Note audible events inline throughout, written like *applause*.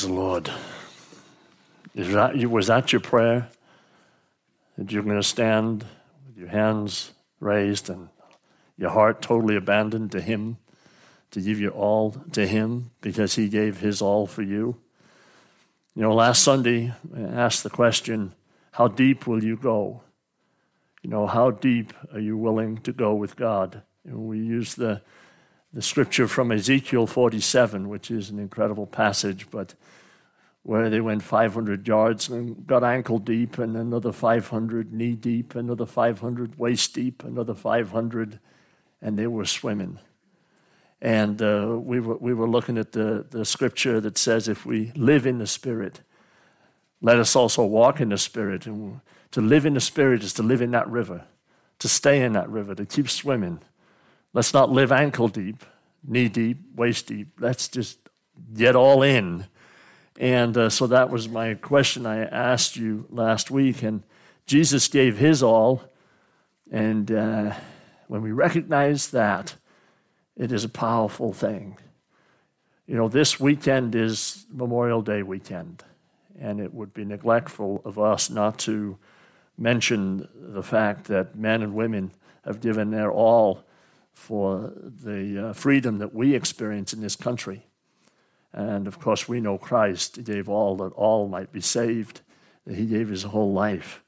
The Lord. Is that, was that your prayer? That you're going to stand with your hands raised and your heart totally abandoned to Him, to give your all to Him because He gave His all for you? You know, last Sunday, I asked the question how deep will you go? You know, how deep are you willing to go with God? And we use the the scripture from Ezekiel 47, which is an incredible passage, but where they went 500 yards and got ankle deep, and another 500 knee deep, another 500 waist deep, another 500, and they were swimming. And uh, we, were, we were looking at the, the scripture that says, if we live in the Spirit, let us also walk in the Spirit. And to live in the Spirit is to live in that river, to stay in that river, to keep swimming Let's not live ankle deep, knee deep, waist deep. Let's just get all in. And uh, so that was my question I asked you last week. And Jesus gave his all. And uh, when we recognize that, it is a powerful thing. You know, this weekend is Memorial Day weekend, and it would be neglectful of us not to mention the fact that men and women have given their all for the uh, freedom that we experience in this country. And of course, we know Christ he gave all that all might be saved, he gave his whole life.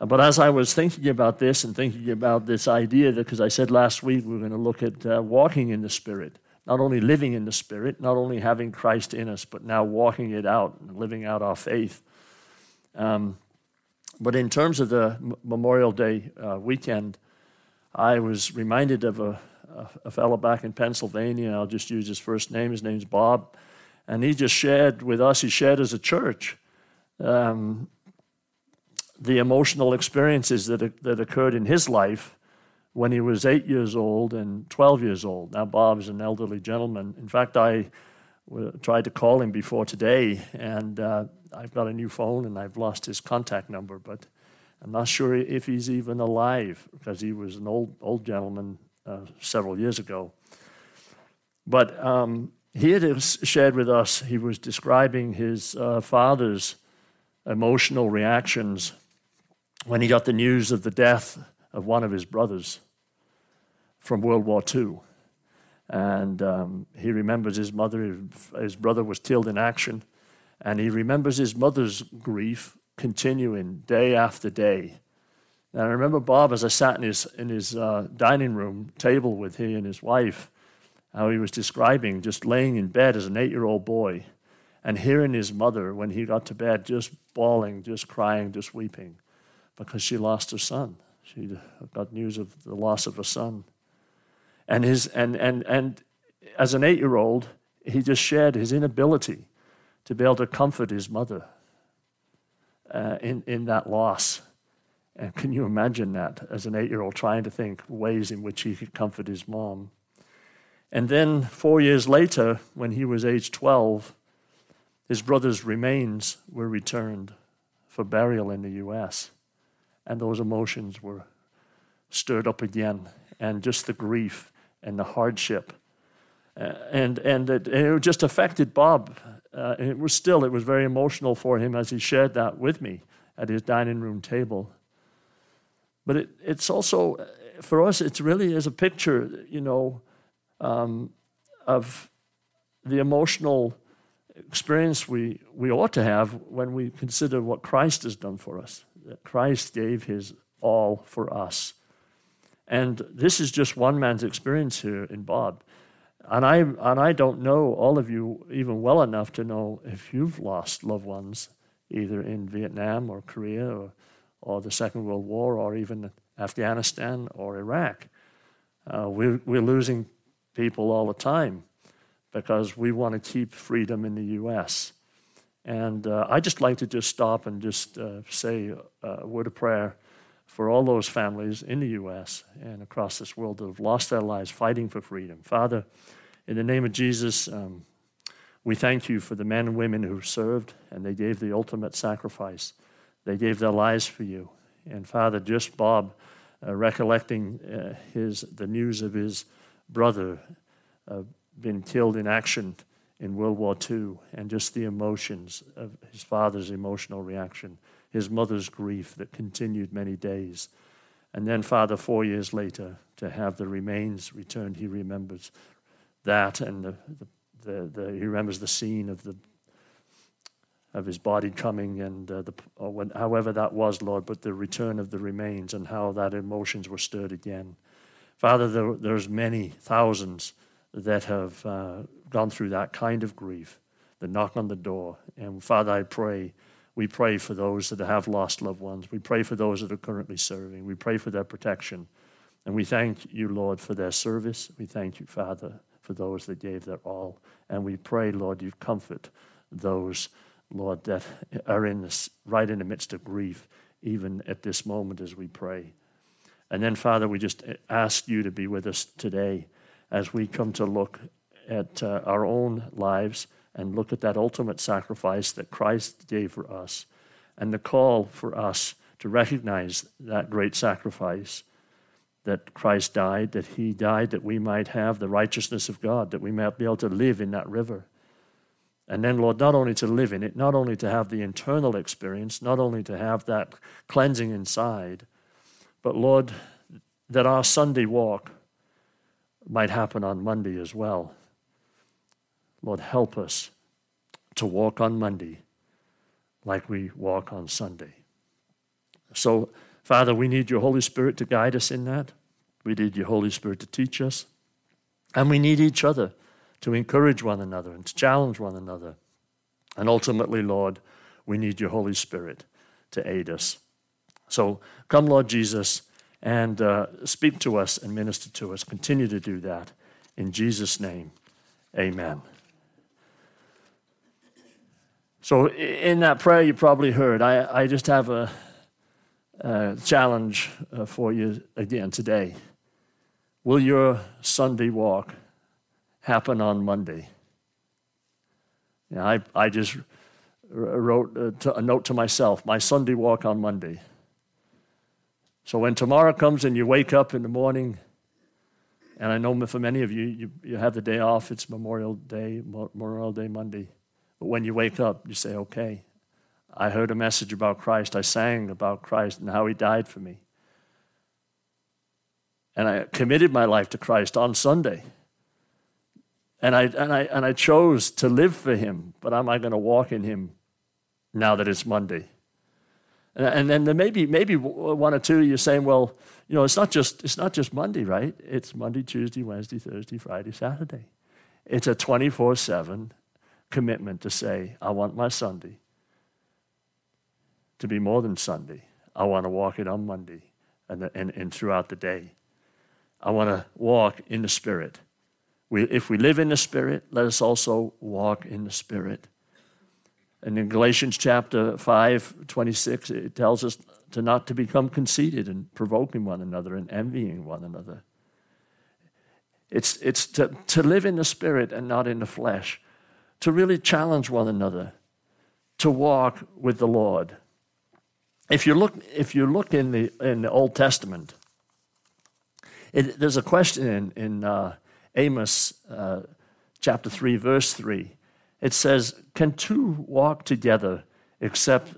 Uh, but as I was thinking about this and thinking about this idea, because I said last week we are going to look at uh, walking in the Spirit, not only living in the Spirit, not only having Christ in us, but now walking it out and living out our faith. Um, but in terms of the Memorial Day uh, weekend, I was reminded of a, a, a fellow back in Pennsylvania. I'll just use his first name. His name's Bob. And he just shared with us, he shared as a church, um, the emotional experiences that, that occurred in his life when he was eight years old and 12 years old. Now, Bob's an elderly gentleman. In fact, I tried to call him before today, and uh, I've got a new phone and I've lost his contact number, but I'm not sure if he's even alive because he was an old old gentleman uh, several years ago. But um, he had shared with us, he was describing his uh, father's emotional reactions when he got the news of the death of one of his brothers from World War II. And um, he remembers his mother, his brother was killed in action. And he remembers his mother's grief continuing day after day. And I remember Bob, as I sat in his, in his uh, dining room table with he and his wife, how he was describing just laying in bed as an eight year old boy and hearing his mother when he got to bed just bawling, just crying, just weeping because she lost her son. She got news of the loss of a son. And, his, and, and, and as an eight year old, he just shared his inability to be able to comfort his mother uh, in, in that loss. And can you imagine that as an eight year old trying to think ways in which he could comfort his mom? And then four years later, when he was age 12, his brother's remains were returned for burial in the U.S. And those emotions were stirred up again, and just the grief and the hardship. Uh, and and it, it, just affected Bob uh, it was still, it was very emotional for him as he shared that with me at his dining room table. But it, it's also, for us, it really is a picture, you know, um, of the emotional experience we, we ought to have when we consider what Christ has done for us. That Christ gave his all for us. And this is just one man's experience here in Bob. And I, and I don't know all of you even well enough to know if you've lost loved ones either in Vietnam or Korea or, or the Second World War or even Afghanistan or Iraq. Uh, we're, we're losing people all the time because we want to keep freedom in the U.S. And uh, I just like to just stop and just uh, say a word of prayer for all those families in the U.S. and across this world that have lost their lives fighting for freedom. Father, in the name of Jesus, um, we thank you for the men and women who served and they gave the ultimate sacrifice. They gave their lives for you. And Father, just Bob, uh, recollecting uh, his, the news of his brother uh, being killed in action in World War II and just the emotions of his father's emotional reaction, his mother's grief that continued many days. And then, Father, four years later, to have the remains returned, he remembers that and the, the, the, he remembers the scene of the of his body coming and uh, the, when, however that was, Lord, but the return of the remains and how that emotions were stirred again. Father, there, there's many thousands that have uh, gone through that kind of grief, the knock on the door. And Father, I pray, we pray for those that have lost loved ones. We pray for those that are currently serving. We pray for their protection. And we thank you, Lord, for their service. We thank you, Father, for those that gave their all. And we pray, Lord, you comfort those, Lord, that are in this, right in the midst of grief, even at this moment as we pray. And then, Father, we just ask you to be with us today as we come to look at uh, our own lives and look at that ultimate sacrifice that Christ gave for us and the call for us to recognize that great sacrifice that Christ died, that He died that we might have the righteousness of God, that we might be able to live in that river. And then, Lord, not only to live in it, not only to have the internal experience, not only to have that cleansing inside, but Lord, that our Sunday walk might happen on Monday as well. Lord, help us to walk on Monday like we walk on Sunday. So, Father, we need your Holy Spirit to guide us in that. We need your Holy Spirit to teach us. And we need each other to encourage one another and to challenge one another. And ultimately, Lord, we need your Holy Spirit to aid us. So come, Lord Jesus, and uh, speak to us and minister to us. Continue to do that. In Jesus' name, amen. So, in that prayer you probably heard, I, I just have a, a challenge uh, for you again today. Will your Sunday walk happen on Monday? I, I just wrote uh, a, a note to myself my Sunday walk on Monday. So when tomorrow comes and you wake up in the morning, and I know for many of you, you, you have the day off, it's Memorial Day, Memorial Day Monday. But when you wake up, you say, okay, I heard a message about Christ. I sang about Christ and how he died for me. And I committed my life to Christ on Sunday. And I, and I, and I chose to live for him, but am I going to walk in him now that it's Monday? And then there maybe maybe one or two you're saying, well, you know, it's not just it's not just Monday, right? It's Monday, Tuesday, Wednesday, Thursday, Friday, Saturday. It's a 24/7 commitment to say, I want my Sunday to be more than Sunday. I want to walk it on Monday and, and, and throughout the day. I want to walk in the Spirit. We, if we live in the Spirit, let us also walk in the Spirit. And in Galatians chapter 5, 26, it tells us to not to become conceited and provoking one another and envying one another. It's, it's to, to live in the spirit and not in the flesh, to really challenge one another, to walk with the Lord. If you look, if you look in, the, in the Old Testament, it, there's a question in, in uh, Amos uh, chapter 3, verse 3 it says, Can two walk together except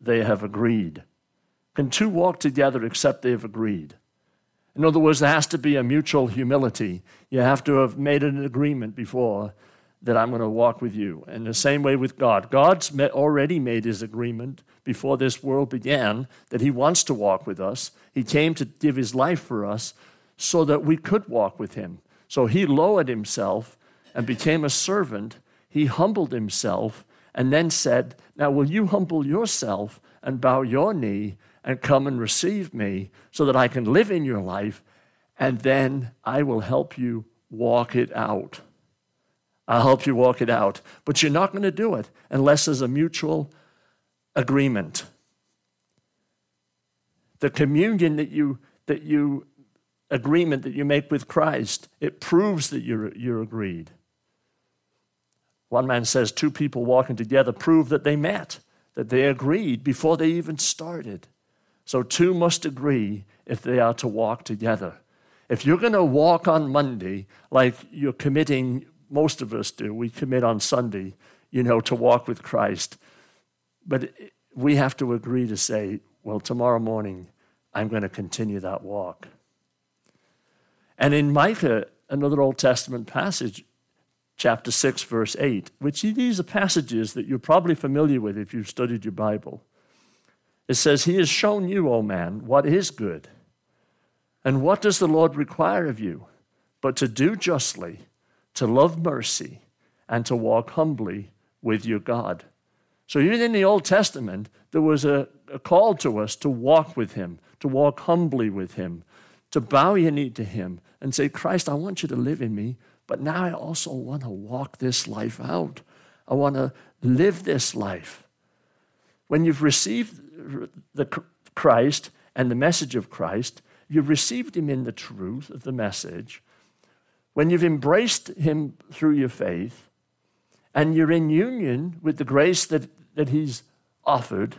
they have agreed? Can two walk together except they have agreed? In other words, there has to be a mutual humility. You have to have made an agreement before that I'm going to walk with you. And the same way with God. God's already made his agreement before this world began that he wants to walk with us. He came to give his life for us so that we could walk with him. So he lowered himself and became a servant he humbled himself and then said, Now, will you humble yourself and bow your knee and come and receive me so that I can live in your life? And then I will help you walk it out. I'll help you walk it out. But you're not going to do it unless there's a mutual agreement. The communion that you, that you agreement that you make with Christ, it proves that you're, you're agreed. One man says two people walking together prove that they met, that they agreed before they even started. So two must agree if they are to walk together. If you're going to walk on Monday like you're committing most of us do. We commit on Sunday, you know, to walk with Christ. But we have to agree to say, well, tomorrow morning, I'm going to continue that walk. And in Micah, another Old Testament passage, chapter 6, verse 8, which these are passages that you're probably familiar with if you've studied your Bible. It says, He has shown you, O man, what is good. And what does the Lord require of you? But to do justly, to love mercy, and to walk humbly with your God. So, even in the Old Testament, there was a, a call to us to walk with Him, to walk humbly with Him, to bow your knee to Him and say, Christ, I want you to live in me, but now I also want to walk this life out. I want to live this life. When you've received the Christ and the message of Christ, you've received him in the truth of the message. When you've embraced him through your faith, and you're in union with the grace that, that he's offered,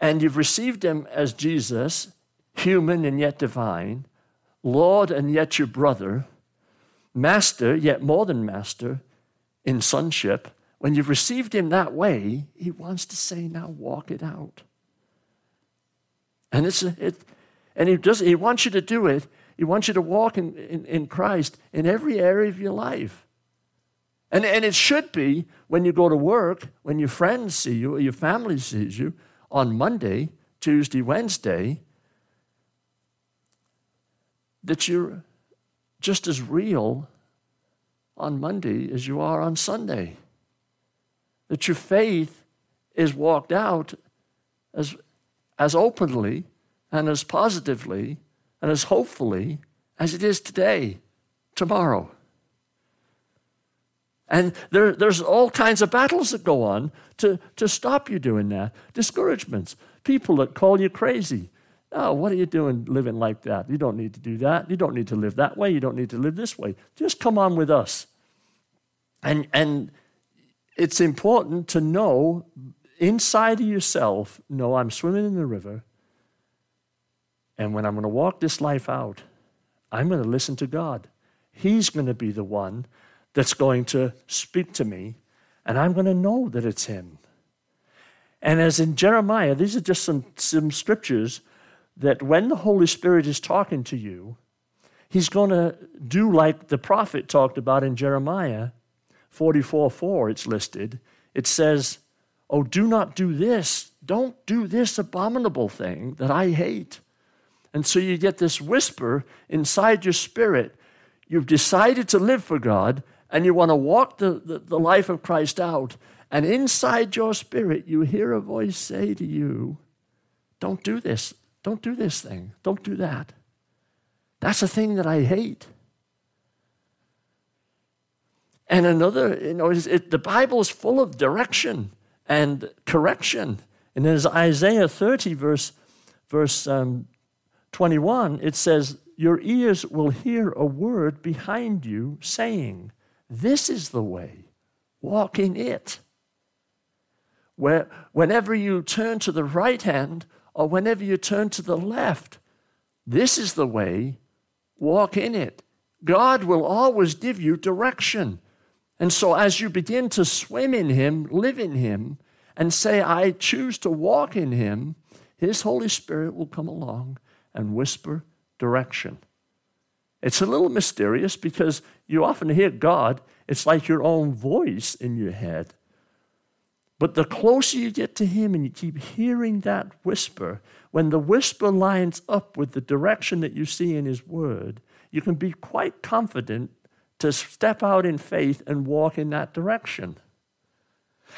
and you've received him as Jesus, human and yet divine, Lord and yet your brother, master, yet more than master, in sonship, when you've received him that way, he wants to say, now walk it out. And it's it, and he does he wants you to do it. He wants you to walk in, in, in Christ in every area of your life. And, and it should be when you go to work, when your friends see you or your family sees you on Monday, Tuesday, Wednesday, that you're just as real on Monday as you are on Sunday. That your faith is walked out as, as openly and as positively and as hopefully as it is today, tomorrow. And there, there's all kinds of battles that go on to, to stop you doing that. Discouragements, people that call you crazy, Oh, what are you doing living like that? You don't need to do that. You don't need to live that way. You don't need to live this way. Just come on with us. And, and it's important to know inside of yourself no, I'm swimming in the river. And when I'm going to walk this life out, I'm going to listen to God. He's going to be the one that's going to speak to me, and I'm going to know that it's Him. And as in Jeremiah, these are just some, some scriptures that when the Holy Spirit is talking to you, He's going to do like the prophet talked about in Jeremiah 44 4, it's listed. It says, Oh, do not do this. Don't do this abominable thing that I hate. And so you get this whisper inside your spirit. You've decided to live for God and you want to walk the, the, the life of Christ out. And inside your spirit, you hear a voice say to you, Don't do this. Don't do this thing. Don't do that. That's a thing that I hate. And another, you know, it, the Bible is full of direction and correction. And in Isaiah 30, verse, verse um, 21, it says, Your ears will hear a word behind you saying, This is the way, walk in it. Where, whenever you turn to the right hand or whenever you turn to the left, this is the way, walk in it. God will always give you direction. And so, as you begin to swim in Him, live in Him, and say, I choose to walk in Him, His Holy Spirit will come along and whisper direction. It's a little mysterious because you often hear God, it's like your own voice in your head. But the closer you get to Him and you keep hearing that whisper, when the whisper lines up with the direction that you see in His Word, you can be quite confident to step out in faith and walk in that direction.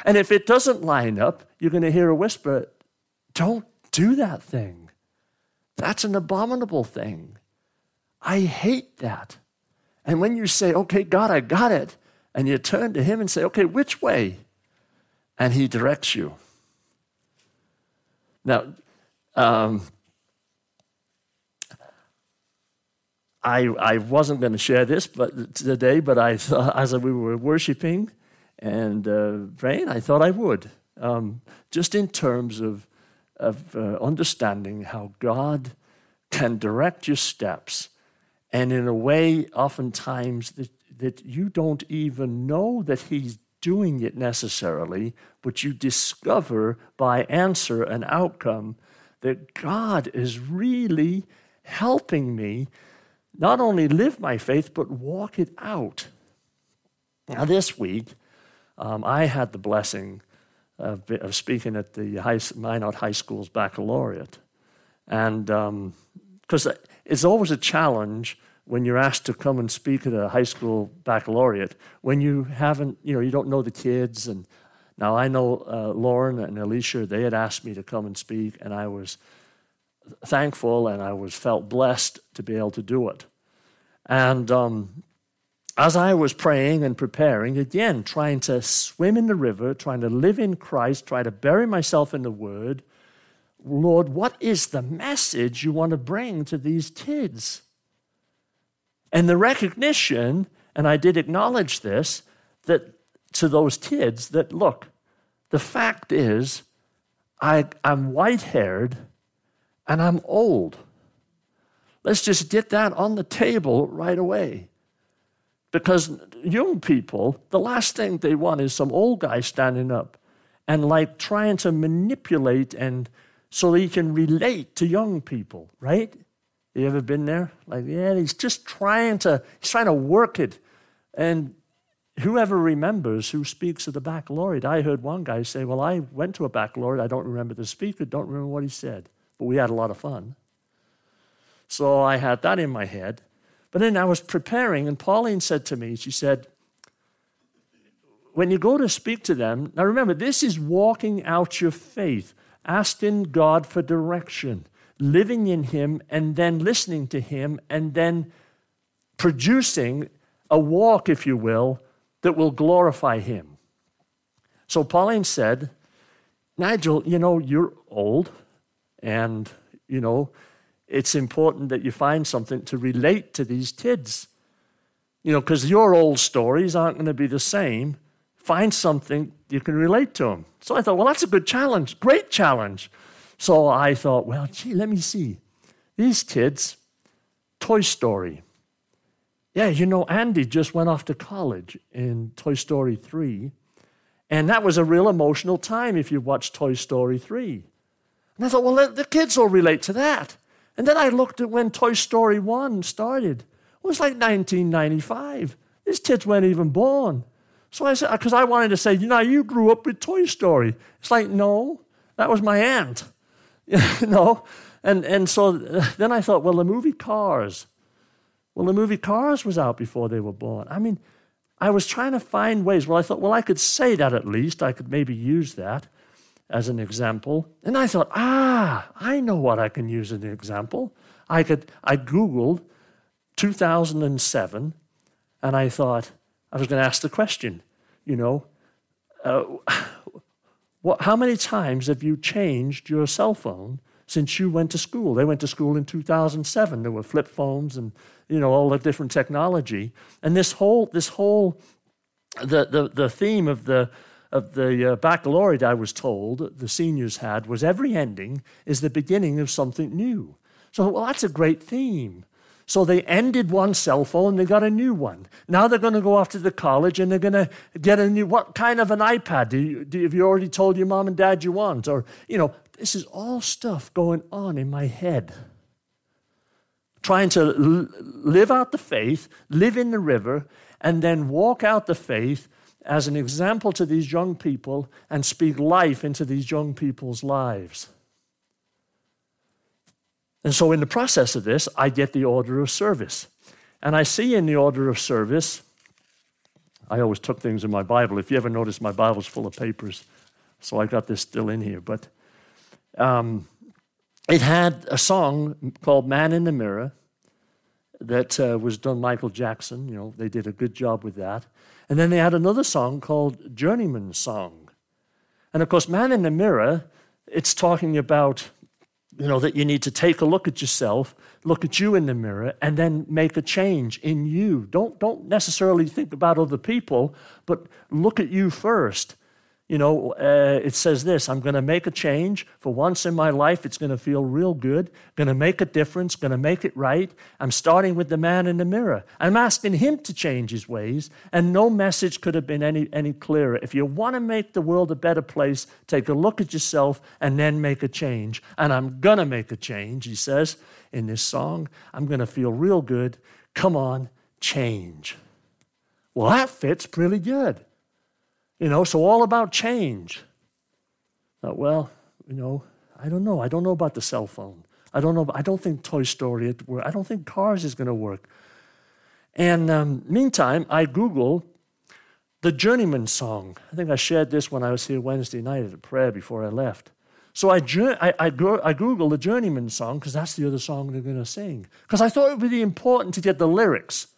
And if it doesn't line up, you're going to hear a whisper don't do that thing. That's an abominable thing. I hate that. And when you say, okay, God, I got it, and you turn to Him and say, okay, which way? And He directs you. Now, um, I, I wasn't going to share this but today, but I thought, as we were worshiping and uh, praying, I thought I would, um, just in terms of, of uh, understanding how God can direct your steps, and in a way, oftentimes, that that you don't even know that He's doing it necessarily, but you discover by answer and outcome that God is really helping me not only live my faith, but walk it out. Now, this week, um, I had the blessing of, of speaking at the high, Minot High School's baccalaureate. And because um, it's always a challenge when you're asked to come and speak at a high school baccalaureate when you haven't, you know, you don't know the kids. And now I know uh, Lauren and Alicia, they had asked me to come and speak, and I was thankful and I was felt blessed to be able to do it. And um, as I was praying and preparing, again, trying to swim in the river, trying to live in Christ, try to bury myself in the Word, Lord, what is the message you want to bring to these kids? And the recognition, and I did acknowledge this, that to those kids, that look, the fact is, I, I'm white haired and I'm old. Let's just get that on the table right away. Because young people, the last thing they want is some old guy standing up and like trying to manipulate and so he can relate to young people, right? You ever been there? Like, yeah, he's just trying to, he's trying to work it. And whoever remembers who speaks at the baccalaureate, I heard one guy say, Well, I went to a baccalaureate. I don't remember the speaker, don't remember what he said. But we had a lot of fun. So I had that in my head. But then I was preparing, and Pauline said to me, She said, When you go to speak to them, now remember, this is walking out your faith, asking God for direction living in Him and then listening to Him and then producing a walk, if you will, that will glorify Him. So Pauline said, Nigel, you know, you're old and, you know, it's important that you find something to relate to these kids. You know, because your old stories aren't going to be the same. Find something you can relate to them. So I thought, well, that's a good challenge, great challenge. So I thought, well, gee, let me see. These kids, Toy Story. Yeah, you know, Andy just went off to college in Toy Story 3. And that was a real emotional time if you watched Toy Story 3. And I thought, well, the kids will relate to that. And then I looked at when Toy Story 1 started. It was like 1995. These kids weren't even born. So I said, because I wanted to say, you know, you grew up with Toy Story. It's like, no, that was my aunt. *laughs* you know? And, and so then I thought, well, the movie Cars. Well, the movie Cars was out before they were born. I mean, I was trying to find ways. Well, I thought, well, I could say that at least. I could maybe use that as an example. And I thought, ah, I know what I can use as an example. I could, I Googled 2007, and I thought, I was going to ask the question, you know, uh, what, how many times have you changed your cell phone since you went to school? They went to school in 2007. There were flip phones and you know all the different technology. And this whole this whole the the, the theme of the of the uh, baccalaureate, I was told, the seniors had, was every ending is the beginning of something new. So, well, that's a great theme. So they ended one cell phone, they got a new one. Now they're going to go off to the college and they're going to get a new, what kind of an iPad? Do you, do, have you already told your mom and dad you want? Or, you know, this is all stuff going on in my head. Trying to l- live out the faith, live in the river, and then walk out the faith as an example to these young people and speak life into these young people's lives. And so, in the process of this, I get the order of service. And I see in the order of service, I always took things in my Bible. If you ever notice, my Bible's full of papers. So I got this still in here. But um, it had a song called Man in the Mirror that uh, was done Michael Jackson. You know, they did a good job with that. And then they had another song called Journeyman Song. And of course, Man in the Mirror, it's talking about you know, that you need to take a look at yourself, look at you in the mirror, and then make a change in you. Don't, don't necessarily think about other people, but look at you first. You know, uh, it says this I'm going to make a change. For once in my life, it's going to feel real good, going to make a difference, going to make it right. I'm starting with the man in the mirror. I'm asking him to change his ways, and no message could have been any, any clearer. If you want to make the world a better place, take a look at yourself and then make a change. And I'm going to make a change, he says in this song. I'm going to feel real good. Come on, change. Well, that fits pretty good. You know, so all about change. Uh, well, you know, I don't know. I don't know about the cell phone. I don't know. I don't think Toy Story. I don't think Cars is going to work. And um, meantime, I Google the Journeyman song. I think I shared this when I was here Wednesday night at a prayer before I left. So I, I, I, I Googled the Journeyman song because that's the other song they're going to sing. Because I thought it would be important to get the lyrics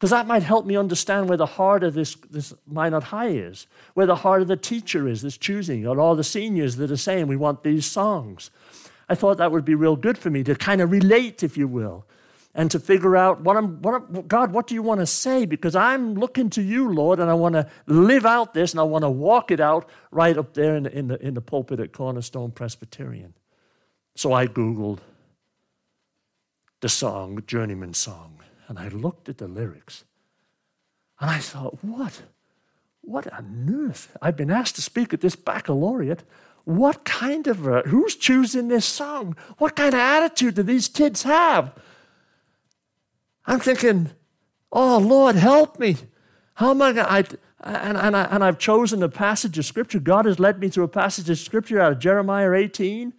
because that might help me understand where the heart of this, this Minot High is, where the heart of the teacher is that's choosing, or all the seniors that are saying, we want these songs. I thought that would be real good for me to kind of relate, if you will, and to figure out what I'm, what God, what do you want to say? Because I'm looking to you, Lord, and I want to live out this and I want to walk it out right up there in the, in the, in the pulpit at Cornerstone Presbyterian. So I Googled the song, Journeyman Song. And I looked at the lyrics and I thought, what? What on earth? I've been asked to speak at this baccalaureate. What kind of, a, who's choosing this song? What kind of attitude do these kids have? I'm thinking, oh, Lord, help me. How am I going to, and, and, I, and I've chosen a passage of Scripture. God has led me to a passage of Scripture out of Jeremiah 18,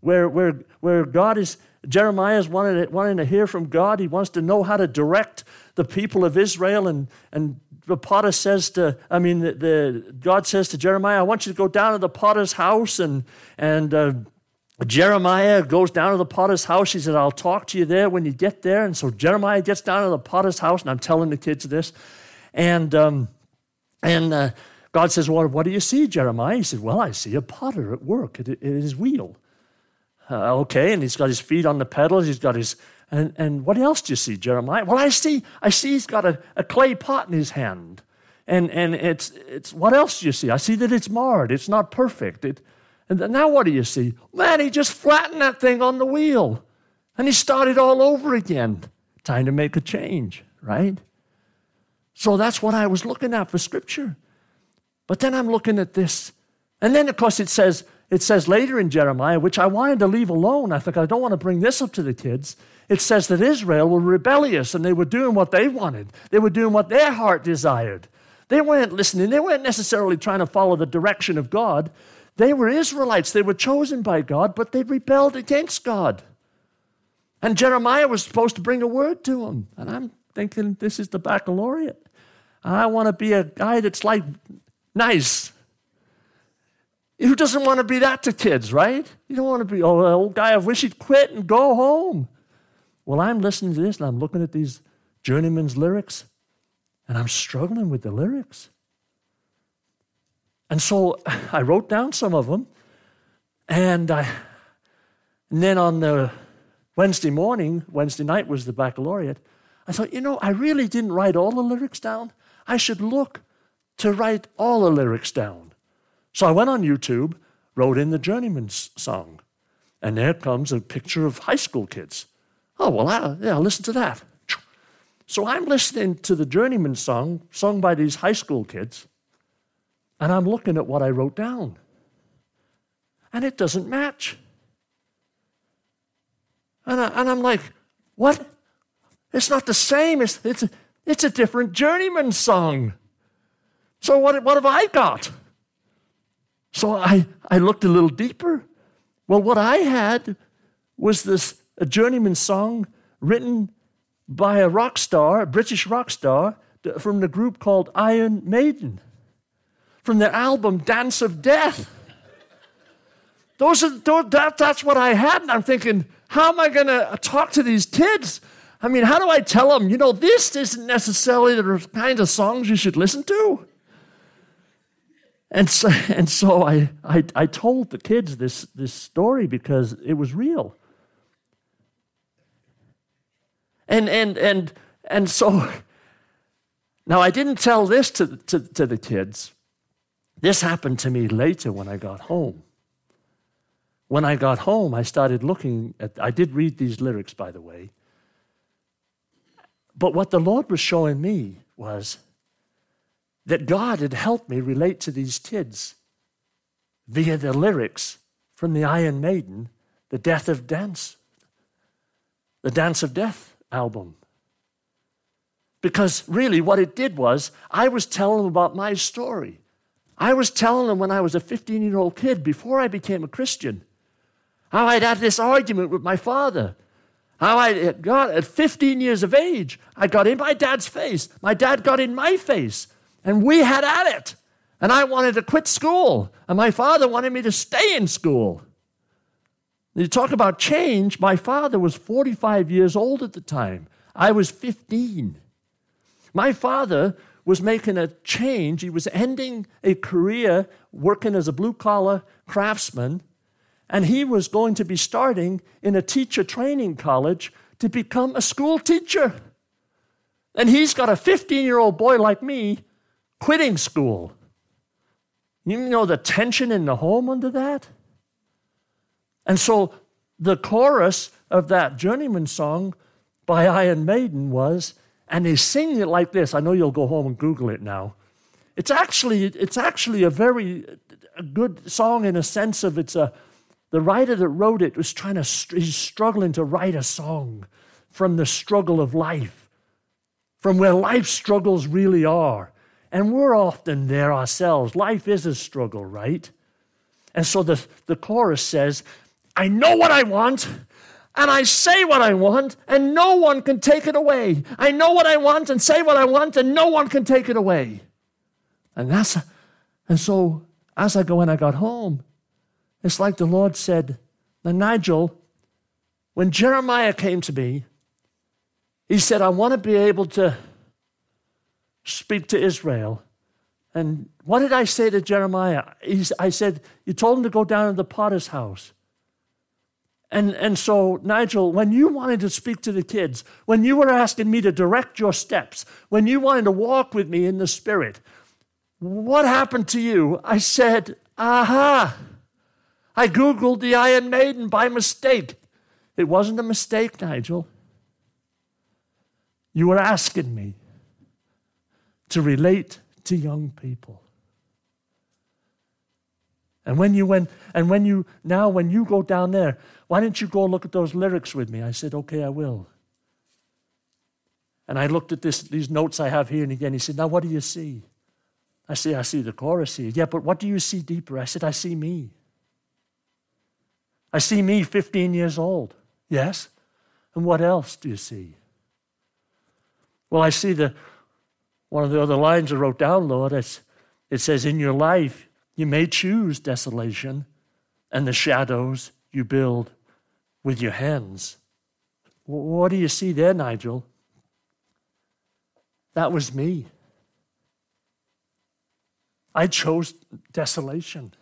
where, where, where God is, Jeremiah is wanting to, wanting to hear from God. He wants to know how to direct the people of Israel. And, and the potter says to, I mean, the, the, God says to Jeremiah, I want you to go down to the potter's house. And, and uh, Jeremiah goes down to the potter's house. He said, I'll talk to you there when you get there. And so Jeremiah gets down to the potter's house, and I'm telling the kids this. And, um, and uh, God says, Well, what do you see, Jeremiah? He said, Well, I see a potter at work at his wheel. Uh, okay, and he's got his feet on the pedals. He's got his and, and what else do you see, Jeremiah? Well, I see I see he's got a, a clay pot in his hand, and and it's it's what else do you see? I see that it's marred. It's not perfect. It, and now what do you see? Man, he just flattened that thing on the wheel, and he started all over again. Time to make a change, right? So that's what I was looking at for scripture. But then I'm looking at this, and then of course it says it says later in Jeremiah, which I wanted to leave alone. I think I don't want to bring this up to the kids. It says that Israel were rebellious and they were doing what they wanted, they were doing what their heart desired. They weren't listening, they weren't necessarily trying to follow the direction of God. They were Israelites, they were chosen by God, but they rebelled against God. And Jeremiah was supposed to bring a word to them. And I'm thinking, this is the baccalaureate. I want to be a guy that's like nice, who doesn't want to be that to kids, right? You don't want to be, oh, old guy, I wish he'd quit and go home. Well, I'm listening to this and I'm looking at these journeyman's lyrics and I'm struggling with the lyrics. And so I wrote down some of them. And, I, and then on the Wednesday morning, Wednesday night was the baccalaureate, I thought, you know, I really didn't write all the lyrics down. I should look to write all the lyrics down. So I went on YouTube, wrote in the Journeyman's song, and there comes a picture of high school kids. Oh, well, I, yeah, listen to that. So I'm listening to the Journeyman song sung by these high school kids, and I'm looking at what I wrote down. And it doesn't match. And, I, I'm like, what? It's not the same. It's, it's, it's a different Journeyman song. So what, what have I got? So I, I looked a little deeper. Well, what I had was this a journeyman song written by a rock star, a British rock star, from the group called Iron Maiden, from their album Dance of Death. Those are, that, that's what I had, and I'm thinking, how am I going to talk to these kids? I mean, how do I tell them, you know, this isn't necessarily the kind of songs you should listen to? And so, *laughs* and so I, I, I told the kids this, this story because it was real. And, and, and, and so, *laughs* now I didn't tell this to, to, to the kids This happened to me later when I got home. When I got home, I started looking at, I did read these lyrics, by the way. But what the Lord was showing me was that God had helped me relate to these kids via the lyrics from the Iron Maiden, the Death of Dance, the Dance of Death album. Because really, what it did was, I was telling them about my story. I was telling them when I was a 15 year old kid, before I became a Christian, how I'd had this argument with my father. How I got at 15 years of age, I got in my dad's face. My dad got in my face, and we had at it. And I wanted to quit school, and my father wanted me to stay in school. You talk about change. My father was 45 years old at the time. I was 15. My father was making a change. He was ending a career working as a blue collar craftsman, and he was going to be starting in a teacher training college to become a school teacher. And he's got a 15 year old boy like me quitting school. You know the tension in the home under that? And so the chorus of that journeyman song by Iron Maiden was, and they sing it like this. I know you'll go home and Google it now. It's actually, it's actually a very a good song in a sense of it's a, the writer that wrote it was trying to, he's struggling to write a song from the struggle of life, from where life struggles really are. And we're often there ourselves. Life is a struggle, right? And so the, the chorus says, I know what I want, and I say what I want, and no one can take it away. I know what I want and say what I want, and no one can take it away. And that's and so as I go when I got home, it's like the Lord said, Now, Nigel, when Jeremiah came to me, he said, I want to be able to speak to Israel. And what did I say to Jeremiah? He's, I said, You told him to go down to the potter's house. And, and so, Nigel, when you wanted to speak to the kids, when you were asking me to direct your steps, when you wanted to walk with me in the Spirit, what happened to you? I said, Aha! I Googled the Iron Maiden by mistake. It wasn't a mistake, Nigel. You were asking me to relate to young people. And when you went, and when you, now when you go down there, why don't you go look at those lyrics with me? I said, okay, I will. And I looked at this, these notes I have here, and again, he said, now what do you see? I say, I see the chorus here. Yeah, but what do you see deeper? I said, I see me. I see me 15 years old. Yes? And what else do you see? Well, I see the one of the other lines I wrote down, Lord. It's, it says, In your life, you may choose desolation and the shadows you build with your hands. What do you see there, Nigel? That was me. I chose desolation.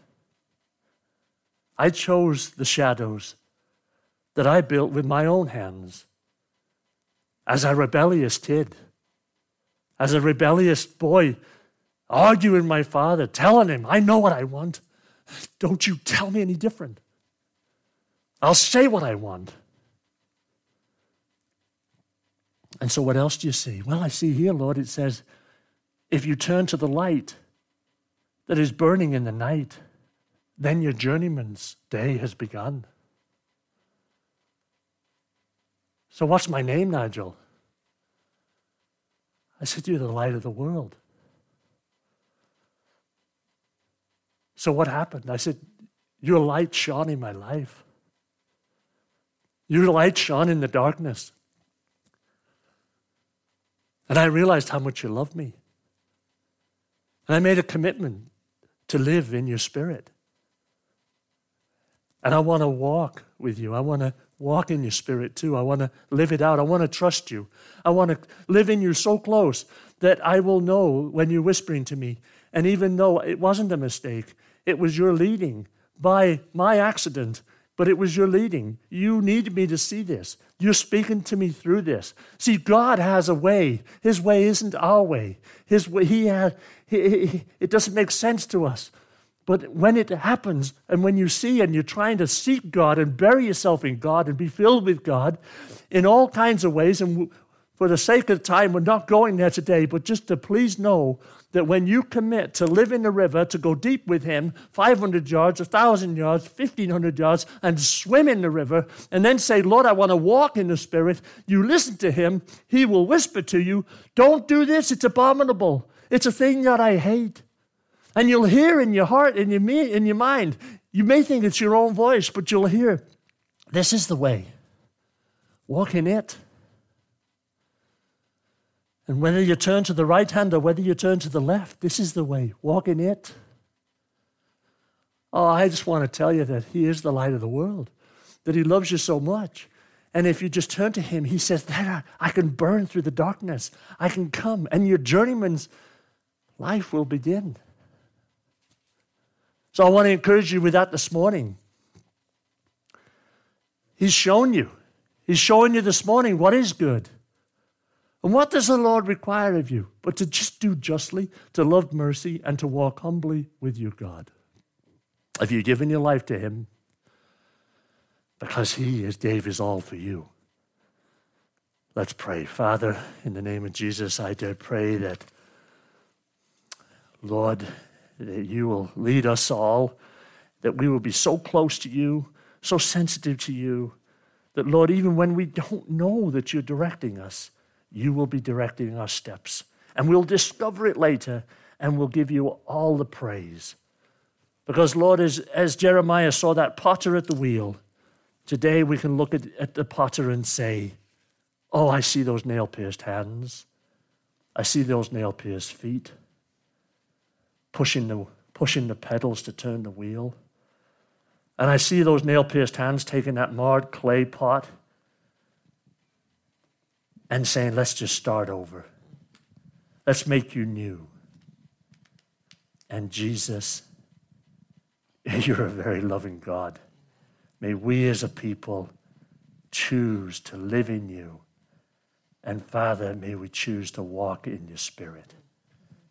I chose the shadows that I built with my own hands as a rebellious kid, as a rebellious boy, arguing my father, telling him, I know what I want. Don't you tell me any different. I'll say what I want. And so, what else do you see? Well, I see here, Lord, it says, if you turn to the light that is burning in the night, then your journeyman's day has begun. So, what's my name, Nigel? I said, You're the light of the world. So, what happened? I said, Your light shone in my life. Your light shone in the darkness. And I realized how much you love me. And I made a commitment to live in your spirit. And I want to walk with you. I want to walk in your spirit too. I want to live it out. I want to trust you. I want to live in you so close that I will know when you're whispering to me. And even though it wasn't a mistake, it was your leading by my accident but it was your leading. You needed me to see this. You're speaking to me through this. See, God has a way. His way isn't our way. His way, he had, he, he, it doesn't make sense to us. But when it happens, and when you see and you're trying to seek God and bury yourself in God and be filled with God in all kinds of ways, and for the sake of time, we're not going there today, but just to please know that when you commit to live in the river, to go deep with Him, 500 yards, 1,000 yards, 1,500 yards, and swim in the river, and then say, Lord, I want to walk in the Spirit, you listen to Him, He will whisper to you, Don't do this, it's abominable. It's a thing that I hate. And you'll hear in your heart, in your, in your mind, you may think it's your own voice, but you'll hear, This is the way. Walk in it. And whether you turn to the right hand or whether you turn to the left, this is the way. Walk in it. Oh, I just want to tell you that He is the light of the world, that He loves you so much. And if you just turn to Him, He says, There, I can burn through the darkness. I can come, and your journeyman's life will begin. So I want to encourage you with that this morning. He's shown you. He's showing you this morning what is good. And what does the Lord require of you? But to just do justly, to love mercy, and to walk humbly with your God. Have you given your life to Him? Because He is, gave His all for you. Let's pray. Father, in the name of Jesus, I do pray that, Lord, that you will lead us all, that we will be so close to you, so sensitive to you, that, Lord, even when we don't know that you're directing us, you will be directing our steps. And we'll discover it later and we'll give you all the praise. Because, Lord, as, as Jeremiah saw that potter at the wheel, today we can look at, at the potter and say, Oh, I see those nail pierced hands. I see those nail pierced feet pushing the, pushing the pedals to turn the wheel. And I see those nail pierced hands taking that marred clay pot and saying, let's just start over. Let's make you new. And Jesus, *laughs* you're a very loving God. May we as a people choose to live in you. And Father, may we choose to walk in your spirit.